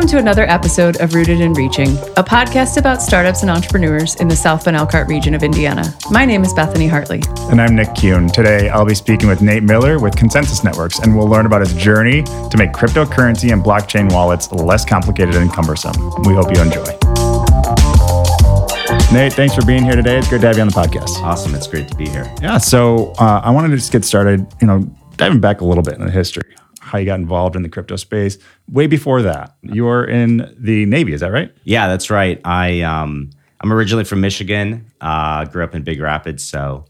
Welcome to another episode of Rooted and Reaching, a podcast about startups and entrepreneurs in the South Bend Elkhart region of Indiana. My name is Bethany Hartley. And I'm Nick Kuhn. Today, I'll be speaking with Nate Miller with Consensus Networks, and we'll learn about his journey to make cryptocurrency and blockchain wallets less complicated and cumbersome. We hope you enjoy. Nate, thanks for being here today. It's great to have you on the podcast. Awesome. It's great to be here. Yeah. So uh, I wanted to just get started, you know, diving back a little bit in the history, how you got involved in the crypto space. Way before that, you were in the Navy. Is that right? Yeah, that's right. I um, I'm originally from Michigan. Uh, grew up in Big Rapids, so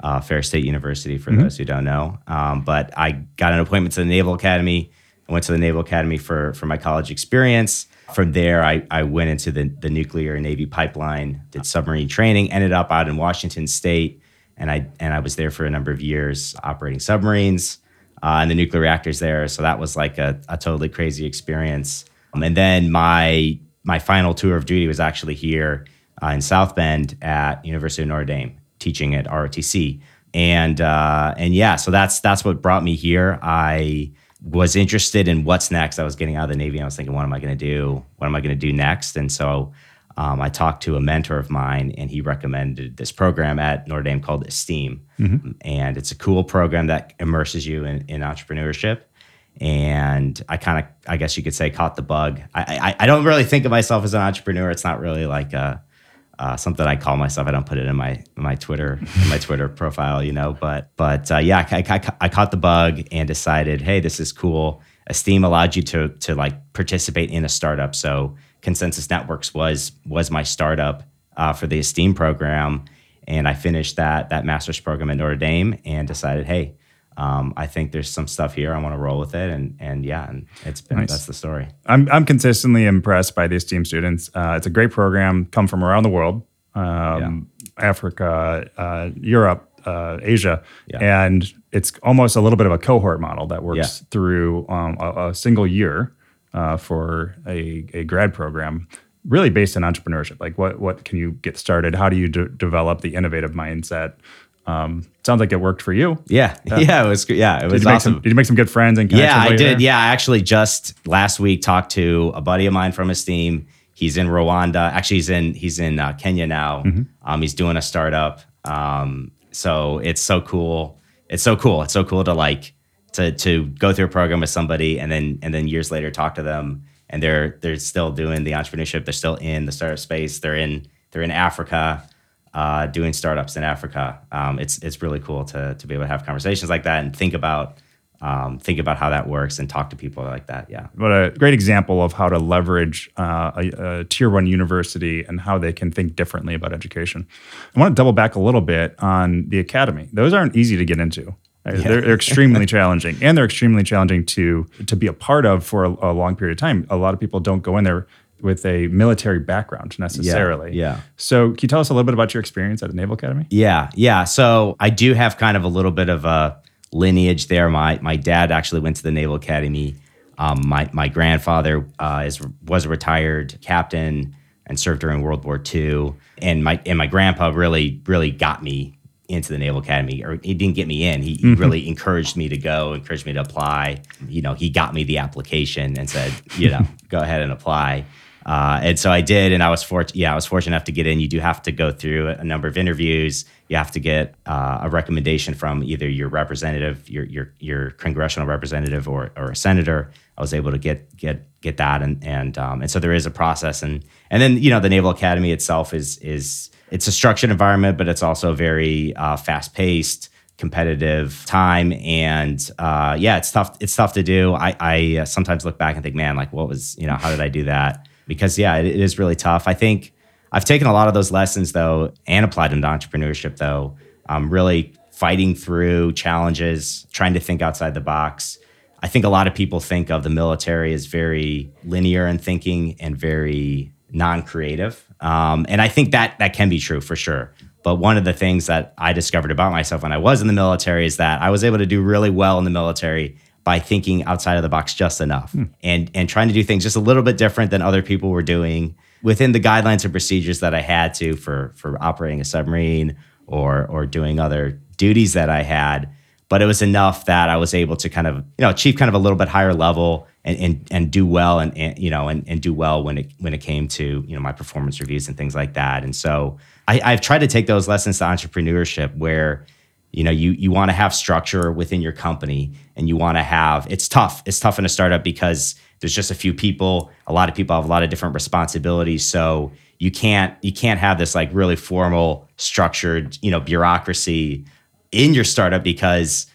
uh, Ferris State University for those who don't know. Um, but I got an appointment to the Naval Academy. I went to the Naval Academy for for my college experience. From there, I, I went into the, the nuclear Navy pipeline, did submarine training, ended up out in Washington State, and I and I was there for a number of years operating submarines uh, and the nuclear reactors there. So that was like a, a totally crazy experience. Um, and then my my final tour of duty was actually here uh, in South Bend at University of Notre Dame, teaching at ROTC. And uh, and yeah, so that's that's what brought me here. I was interested in what's next. I was getting out of the Navy. I was thinking, what am I going to do? What am I going to do next? And so um, I talked to a mentor of mine, and he recommended this program at Notre Dame called Esteem. And it's a cool program that immerses you in, in entrepreneurship. And I kind of, I guess you could say, caught the bug. I, I, I don't really think of myself as an entrepreneur. It's not really like a, uh, something I call myself. I don't put it in my my Twitter in my Twitter profile, you know. But but uh, yeah, I, I, I caught the bug and decided, hey, this is cool. Esteem allowed you to to like participate in a startup. So Consensus Networks was was my startup uh, for the Esteem program, and I finished that that master's program at Notre Dame and decided, hey. Um, I think there's some stuff here. I want to roll with it, and and yeah, and it's been Nice. that's the story. I'm, I'm consistently impressed by Esteem students. Uh, it's a great program, come from around the world, um, Africa, uh, Europe, uh, Asia, Yeah. and it's almost a little bit of a cohort model that works Yeah. through um, a, a single year uh, for a, a grad program, really based on entrepreneurship. Like, what what can you get started? How do you de- develop the innovative mindset? Um, sounds like it worked for you. Yeah, yeah, it was good. Yeah, it Did was make awesome. some? Did you make some good friends and? Yeah, I did. there? Yeah, I actually just last week talked to a buddy of mine from Esteem. He's in Rwanda. Actually, he's in he's in uh, Kenya now. Mm-hmm. Um, he's doing a startup. Um, so it's so cool. It's so cool. It's so cool to like to to go through a program with somebody and then and then years later talk to them and they're they're still doing the entrepreneurship. They're still in the startup space. They're in they're in Africa. Uh, doing startups in Africa, um, it's it's really cool to to be able to have conversations like that and think about um, think about how that works and talk to people like that. Yeah. What a great example of how to leverage uh, a, a tier one university and how they can think differently about education. I want to double back a little bit on the academy. Those aren't easy to get into. Right? They're, they're extremely challenging, and they're extremely challenging to to be a part of for a, a long period of time. A lot of people don't go in there with a military background necessarily. yeah. So, can you tell us a little bit about your experience at the Naval Academy? Yeah, yeah. So I do have kind of a little bit of a lineage there. My my dad actually went to the Naval Academy. Um, my my grandfather uh, is was a retired captain and served during World War II. And my and my grandpa really really got me into the Naval Academy, or he didn't get me in. He, he really encouraged me to go, encouraged me to apply. You know, he got me the application and said, you know, go ahead and apply. Uh, and so I did, and I was fortunate. Yeah, I was fortunate enough to get in. You do have to go through a number of interviews. You have to get uh, a recommendation from either your representative, your your your congressional representative, or or a senator. I was able to get get get that, and and um, and so there is a process, and and then you know the Naval Academy itself is is it's a structured environment, but it's also very uh, fast paced competitive time and uh, yeah it's tough it's tough to do i, I uh, sometimes look back and think man like what was you know how did i do that because yeah it, it is really tough. I think i've taken a lot of those lessons though and applied them to entrepreneurship though. Um, really fighting through challenges trying to think outside the box. I think a lot of people think of the military as very linear in thinking and very non-creative. Um, and i think that that can be true for sure. But one of the things that I discovered about myself when I was in the military is that I was able to do really well in the military by thinking outside of the box just enough hmm. and and trying to do things just a little bit different than other people were doing within the guidelines and procedures that I had to for for operating a submarine or or doing other duties that I had. but it was enough that I was able to kind of, you know, achieve kind of a little bit higher level and and, and do well and, and you know and, and do well when it when it came to you know my performance reviews and things like that. And so I, I've tried to take those lessons to entrepreneurship where you know you you want to have structure within your company and you want to have it's tough it's tough in a startup because there's just a few people a lot of people have a lot of different responsibilities. So you can't you can't have this like really formal structured you know bureaucracy in your startup because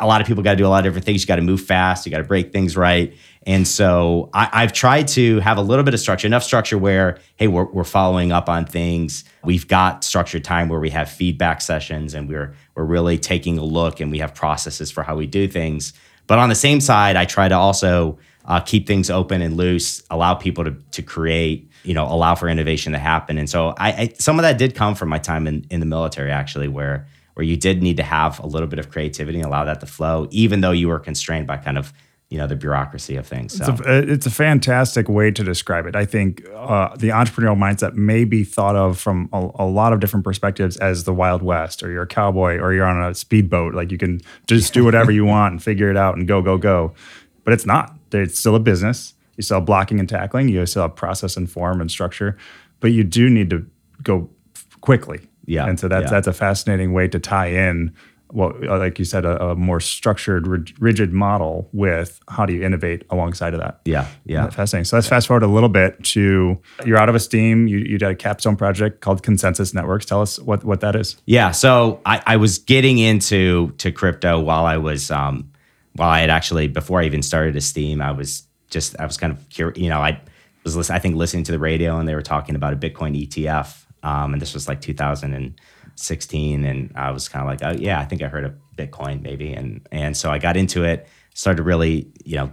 a lot of people got to do a lot of different things. You got to move fast. You got to break things right and so I, have tried to have a little bit of structure, enough structure where, hey, we're, we're following up on things. We've got structured time where we have feedback sessions and we're we're really taking a look and we have processes for how we do things. But on the same side, I try to also uh, keep things open and loose, allow people to to create, you know, allow for innovation to happen. And so I, I some of that did come from my time in, in the military, actually, where where you did need to have a little bit of creativity and allow that to flow, even though you were constrained by kind of you know the bureaucracy of things. So. It's, a, it's a fantastic way to describe it. I think uh, the entrepreneurial mindset may be thought of from a, a, lot of different perspectives as the Wild West, or you're a cowboy, or you're on a speedboat. Like you can just do whatever you want and figure it out and go, go, go. But it's not. It's still a business. You still have blocking and tackling. You still have process and form and structure. But you do need to go quickly. Yeah. And so that's yeah. that's a fascinating way to tie in well, uh, like you said, a, a, more structured, rigid model with how do you innovate alongside of that? Yeah, yeah, fascinating. So let's fast forward a little bit to you're out of Esteem. You, you did a capstone project called Consensus Networks. Tell us what what that is. Yeah, so I, I was getting into to crypto while I was um, while I had actually before I even started Esteem. I was just I was kind of curious. You know, I was listening, I think listening to the radio and they were talking about a Bitcoin ETF, um, and this was like 2000 and 16 and I was kind of like, oh yeah, I think I heard of Bitcoin maybe. And and so I got into it, started to really, you know,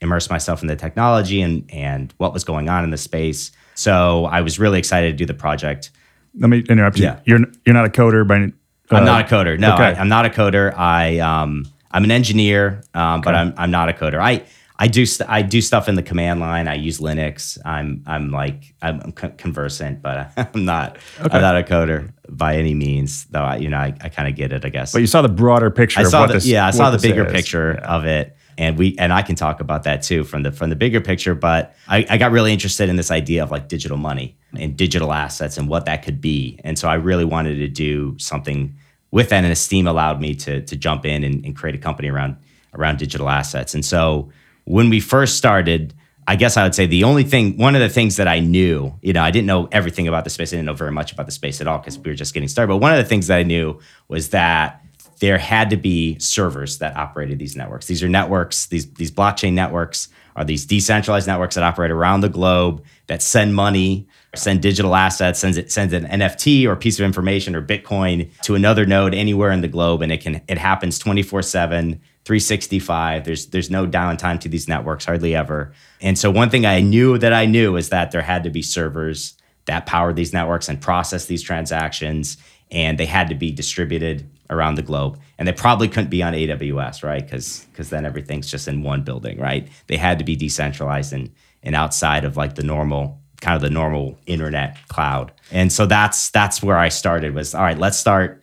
immerse myself in the technology and and what was going on in the space. So I was really excited to do the project. Let me interrupt you. Yeah. You're you're not a coder by uh, I'm not a coder. No, okay. I, am not a coder. I um I'm an engineer, um, okay. but I'm I'm not a coder. I I do st- I do stuff in the command line. I use Linux. I'm I'm like I'm conversant, but I'm not okay. I'm not a coder by any means. Though I, you know I, I kind of get it, I guess. But you saw the broader picture. I saw the, this, yeah, I saw the bigger picture yeah. of it, and we and I can talk about that too from the from the bigger picture. But I, I got really interested in this idea of like digital money and digital assets and what that could be, and so I really wanted to do something with that. And Esteem allowed me to to jump in and, and create a company around around digital assets, and so when we first started, I guess I would say the only thing, one of the things that I knew, you know, I didn't know everything about the space. I didn't know very much about the space at all because we were just getting started. But one of the things that I knew was that there had to be servers that operated these networks. These are networks, these, these blockchain networks are these decentralized networks that operate around the globe that send money, send digital assets, sends it sends an NFT or piece of information or Bitcoin to another node anywhere in the globe. And it can it happens 24-7 365. There's there's no downtime to these networks hardly ever. And so one thing I knew that I knew is that there had to be servers that power these networks and process these transactions and they had to be distributed around the globe. And they probably couldn't be on AWS, right? Cuz cuz then everything's just in one building, right? They had to be decentralized and and outside of like the normal kind of the normal internet cloud. And so that's that's where I started was all right, let's start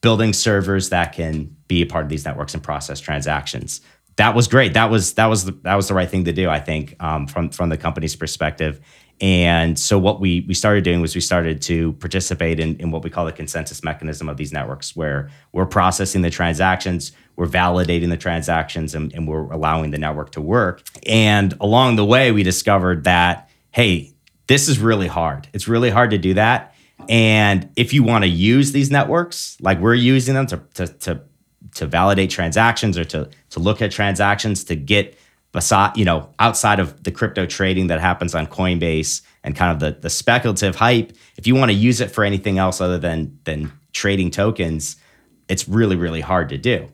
building servers that can be a part of these networks and process transactions. That was great. That was that was the, that was the right thing to do, I think, um, from from the company's perspective. And so what we we started doing was we started to participate in, in what we call the consensus mechanism of these networks, where we're processing the transactions, we're validating the transactions, and, and we're allowing the network to work. And along the way, we discovered that hey, this is really hard. It's really hard to do that. And if you want to use these networks, like we're using them to, to, to to validate transactions or to to look at transactions to get beside you know outside of the crypto trading that happens on Coinbase and kind of the the speculative hype if you want to use it for anything else other than than trading tokens it's really really hard to do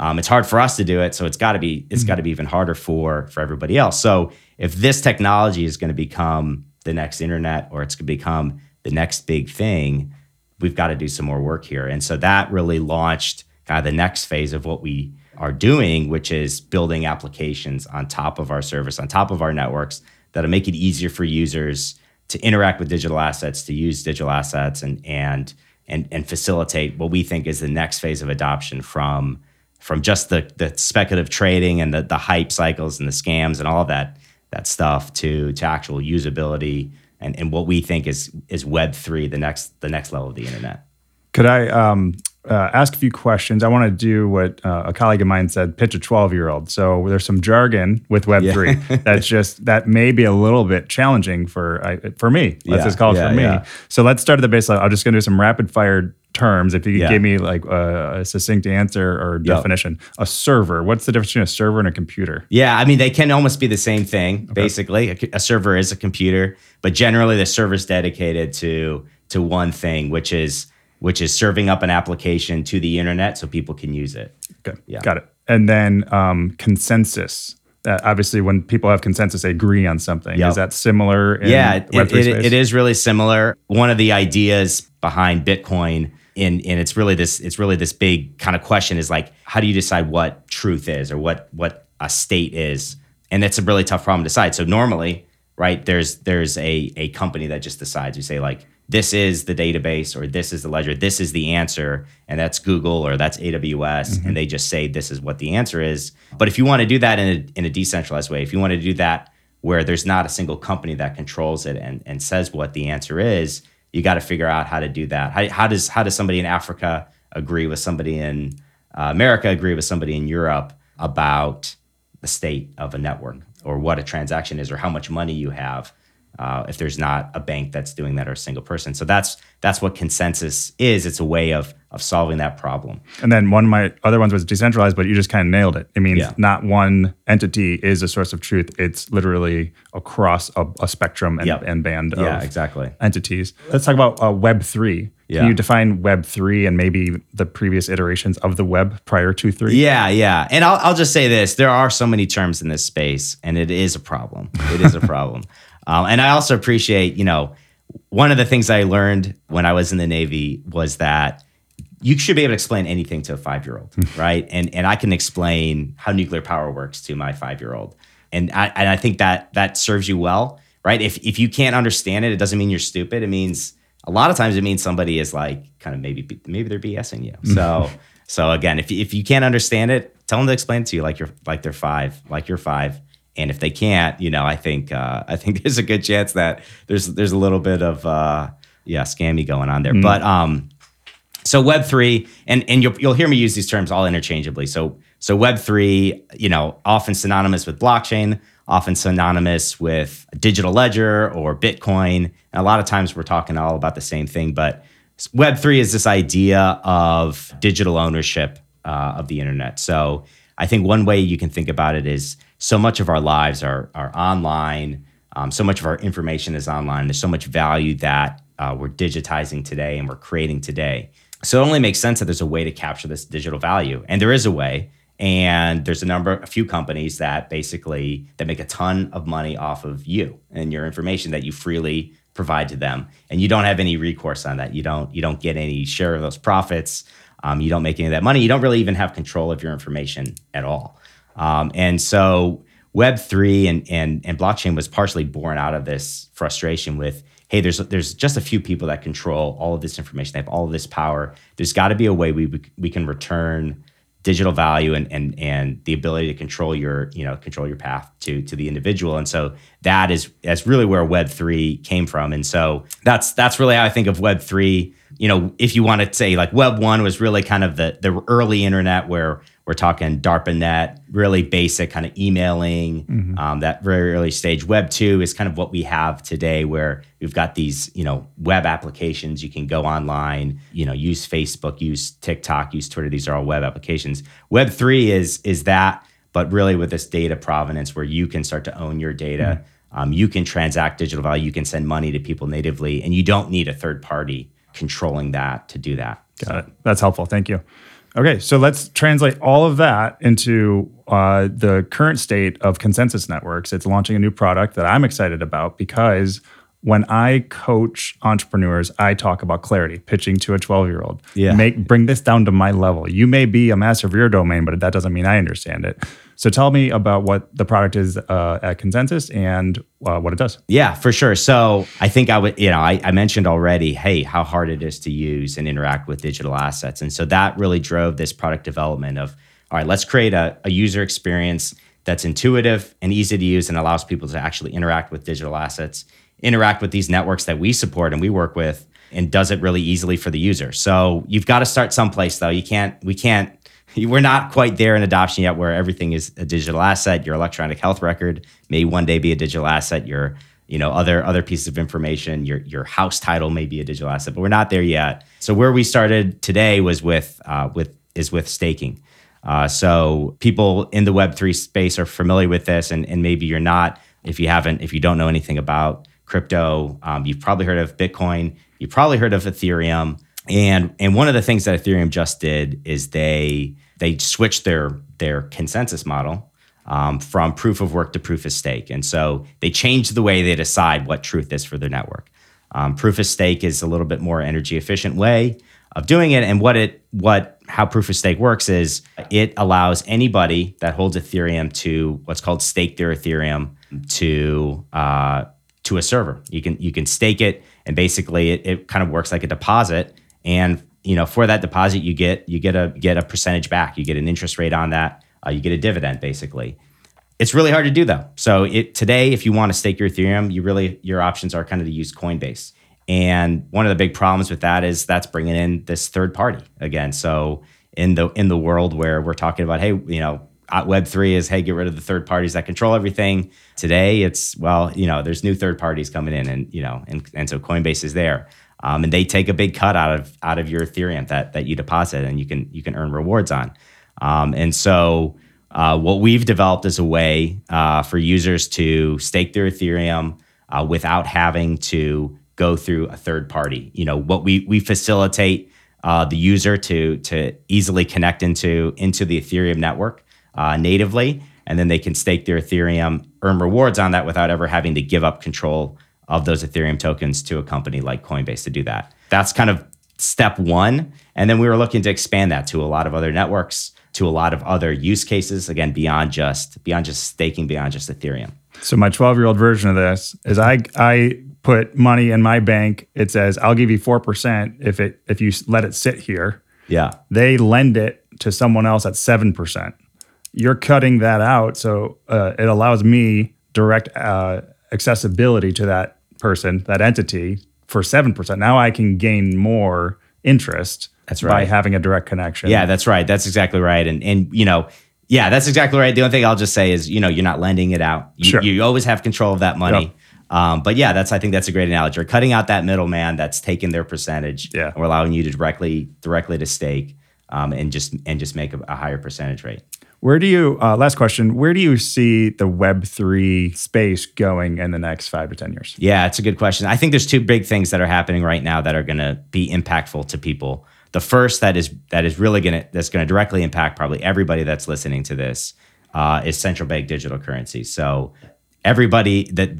um, it's hard for us to do it so it's got to be it's mm-hmm. got to be even harder for for everybody else so if this technology is going to become the next internet or it's going to become the next big thing we've got to do some more work here and so that really launched of the next phase of what we are doing, which is building applications on top of our service, on top of our networks that'll make it easier for users to interact with digital assets, to use digital assets, and and and and facilitate what we think is the next phase of adoption from from just the the speculative trading and the the hype cycles and the scams and all that that stuff to to actual usability and, and what we think is is Web three, the next the next level of the internet. Could I um, uh, ask a few questions? I want to do what uh, a colleague of mine said: pitch a twelve-year-old. So there's some jargon with Web Yeah. three that's just that may be a little bit challenging for I, for me. Let's Yeah, just call it yeah, for me. So let's start at the baseline. I'm just going to do some rapid-fire terms. If you could give me like a, a succinct answer or Yep. definition, a server. What's the difference between a server and a computer? Yeah, I mean they can almost be the same thing. Basically, a, a server is a computer, but generally the server's dedicated to to one thing, which is which is serving up an application to the internet so people can use it. Okay, Yeah. got it. And then um, consensus. That obviously, when people have consensus, they agree on something. Yep. Is that similar? In yeah, it, Web3 it, it is really similar. One of the ideas behind Bitcoin, and and it's really this it's really this big kind of question is like, how do you decide what truth is or what what a state is? And that's a really tough problem to decide. So normally, right, there's there's a a company that just decides. You say like, this is the database or this is the ledger, this is the answer, and that's Google or that's AWS, and they just say this is what the answer is. But if you want to do that in a, in a decentralized way, if you want to do that where there's not a single company that controls it and, and says what the answer is, you got to figure out how to do that. How, how does how does somebody in Africa agree with somebody in uh, America agree with somebody in Europe about the state of a network or what a transaction is or how much money you have uh, if there's not a bank that's doing that or a single person. So that's that's what consensus is. It's a way of of solving that problem. And then one of my other ones was decentralized, but you just kind of nailed it. It means Yeah. not one entity is a source of truth. It's literally across a, a spectrum and, Yep. and band Yeah, of exactly. entities. Let's talk about uh, Web three. Yeah. Can you define Web three and maybe the previous iterations of the web prior to three? Yeah, yeah. And I'll, I'll just say this there are so many terms in this space, and it is a problem. It is a problem. Um, and I also appreciate, you know, one of the things I learned when I was in the Navy was that you should be able to explain anything to a five year old, right? And and I can explain how nuclear power works to my five year old, and I and I think that that serves you well, right? If if you can't understand it, it doesn't mean you're stupid. It means a lot of times it means somebody is like kind of maybe maybe they're BSing you. So so again, if if you can't understand it, tell them to explain it to you like you're like they're five, like you're five. And if they can't, you know, I think uh, I think there's a good chance that there's there's a little bit of uh, yeah scammy going on there. But um, so Web three, and and you'll you'll hear me use these terms all interchangeably. So so Web three, you know, often synonymous with blockchain, often synonymous with digital ledger or Bitcoin. And a lot of times we're talking all about the same thing, but Web three is this idea of digital ownership uh, of the internet. So I think one way you can think about it is so much of our lives are are online. Um, so much of our information is online. There's so much value that uh, we're digitizing today and we're creating today. So it only makes sense that there's a way to capture this digital value, and there is a way. And there's a number, a few companies that basically that make a ton of money off of you and your information that you freely provide to them, and you don't have any recourse on that. You don't you don't get any share of those profits. Um, you don't make any of that money. You don't really even have control of your information at all. Um, and so Web three and and and blockchain was partially born out of this frustration with hey, there's there's just a few people that control all of this information. They have all of this power. There's got to be a way we we can return digital value and and and the ability to control your you know control your path to to the individual and so that is that's really where web 3 came from and so that's that's really how i think of web 3 you know if you want to say like web 1 was really kind of the the early internet where we're talking DARPANET, really basic kind of emailing, um, that very early stage. Web two is kind of what we have today, where we've got these, you know, web applications. You can go online, you know, use Facebook, use TikTok, use Twitter. These are all web applications. Web three is is that, but really with this data provenance, where you can start to own your data. Um, you can transact digital value. You can send money to people natively, and you don't need a third party controlling that to do that. Got it. That's helpful. Thank you. Okay, so let's translate all of that into uh, the current state of consensus networks. It's launching a new product that I'm excited about because when I coach entrepreneurs, I talk about clarity, pitching to a 12 year old. Yeah. Make bring this down to my level. You may be a master of your domain, but that doesn't mean I understand it. So tell me about what the product is uh, at Consensus and uh, what it does. Yeah, for sure. So I think I would, you know, I, I mentioned already, hey, how hard it is to use and interact with digital assets. And so that really drove this product development of all right, let's create a, a user experience that's intuitive and easy to use and allows people to actually interact with digital assets, interact with these networks that we support and we work with, and does it really easily for the user. So you've got to start someplace though. You can't, we can't, we're not quite there in adoption yet where everything is a digital asset. Your electronic health record may one day be a digital asset. Your, you know, other other pieces of information, your your house title may be a digital asset, but we're not there yet. So where we started today was with uh, with is with staking. Uh, so people in the Web3 space are familiar with this, and, and maybe you're not. If you haven't, if you don't know anything about crypto, um, you've probably heard of Bitcoin. You've probably heard of Ethereum. And and one of the things that Ethereum just did is they they switched their their consensus model um, from proof of work to proof of stake, and so they changed the way they decide what truth is for their network. Um, proof of stake is a little bit more energy efficient way of doing it, and what it what how proof of stake works is it allows anybody that holds Ethereum to what's called stake their Ethereum to uh, to a server. You can you can stake it, and basically it, it kind of works like a deposit. And you know for that deposit, you get you get a get a percentage back. You get an interest rate on that. Uh, you get a dividend basically. It's really hard to do though. So it, today, if you want to stake your Ethereum, you really your options are kind of to use Coinbase. And one of the big problems with that is that's bringing in this third party again. So in the in the world where we're talking about, hey, you know, Web three is hey, get rid of the third parties that control everything. Today, it's well, you know, there's new third parties coming in, and you know, and and so Coinbase is there, um, and they take a big cut out of out of your Ethereum that that you deposit, and you can you can earn rewards on, um, and so. Uh, what we've developed is a way uh, for users to stake their Ethereum uh, without having to go through a third party. You know, what we we facilitate uh, the user to to easily connect into into the Ethereum network uh, natively, and then they can stake their Ethereum, earn rewards on that without ever having to give up control of those Ethereum tokens to a company like Coinbase to do that. That's kind of step one, and then we were looking to expand that to a lot of other networks, to a lot of other use cases. Again, beyond just beyond just staking, beyond just Ethereum. So my 12 year old version of this is I I put money in my bank, it says I'll give you four percent if it if you let it sit here. Yeah. They lend it to someone else at seven percent. You're cutting that out, so uh, it allows me direct uh, accessibility to that person, that entity, for seven percent. Now I can gain more interest. That's right. by having a direct connection. Yeah, that's right. That's exactly right. And and you know, yeah, that's exactly right. The only thing I'll just say is, you know, you're not lending it out. You, Sure. you always have control of that money. Yep. Um, but yeah, that's I think that's a great analogy. We're cutting out that middleman that's taking their percentage. Yeah. and we're allowing you to directly directly to stake um, and just and just make a, a higher percentage rate. Where do you? Uh, last question. Where do you see the Web three space going in the next five to ten years? Yeah, it's a good question. I think there's two big things that are happening right now that are going to be impactful to people. The first that is that is really going to that's going to directly impact probably everybody that's listening to this uh, is central bank digital currency. So everybody that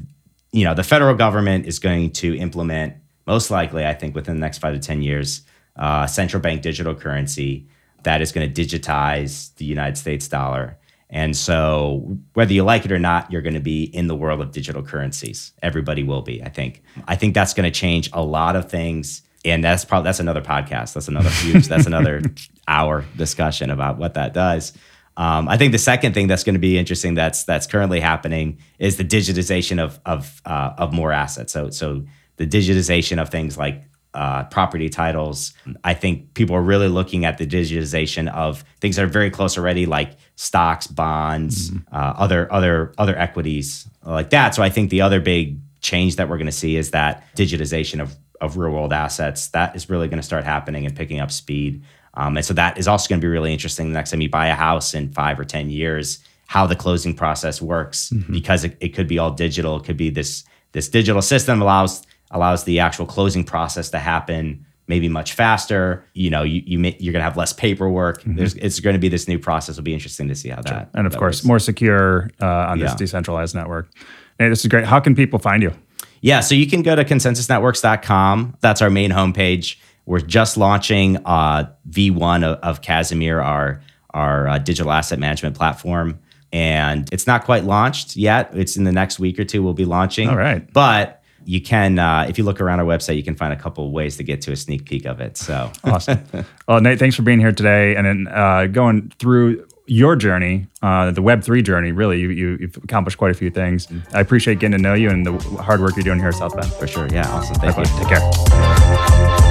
you know the federal government is going to implement most likely, I think, within the next five to ten years, uh, central bank digital currency that is going to digitize the United States dollar. And so, whether you like it or not, you're going to be in the world of digital currencies. Everybody will be, I think. I think that's going to change a lot of things. And that's probably that's another podcast. That's another huge. that's another hour discussion about what that does. Um, I think the second thing that's going to be interesting that's that's currently happening is the digitization of of uh, of more assets. So so the digitization of things like uh, property titles. I think people are really looking at the digitization of things that are very close already, like stocks, bonds, uh, other other other equities like that. So I think the other big change that we're going to see is that digitization of of real world assets. That is really going to start happening and picking up speed. Um, and so that is also going to be really interesting the next time you buy a house in five or 10 years, how the closing process works, because it, it could be all digital. It could be this this digital system allows allows the actual closing process to happen maybe much faster. You know, you, you may, you're going to have less paperwork. There's, it's going to be this new process. It'll be interesting to see how that. And of that course, works. more secure uh, on this Yeah. decentralized network. Hey, this is great. How can people find you? Yeah, so you can go to consensusnetworks.com. That's our main homepage. We're just launching uh, V1 of, of Casimir, our our uh, digital asset management platform, and it's not quite launched yet. It's in the next week or two. We'll be launching. All right. but you can, uh, if you look around our website, you can find a couple of ways to get to a sneak peek of it. So Awesome. well, Nate, thanks for being here today and then uh, going through your journey, uh, the Web3 journey, really, you, you, you've accomplished quite a few things. I appreciate getting to know you and the hard work you're doing here at South Bend. For sure. Yeah. Awesome. Thank you. Take care.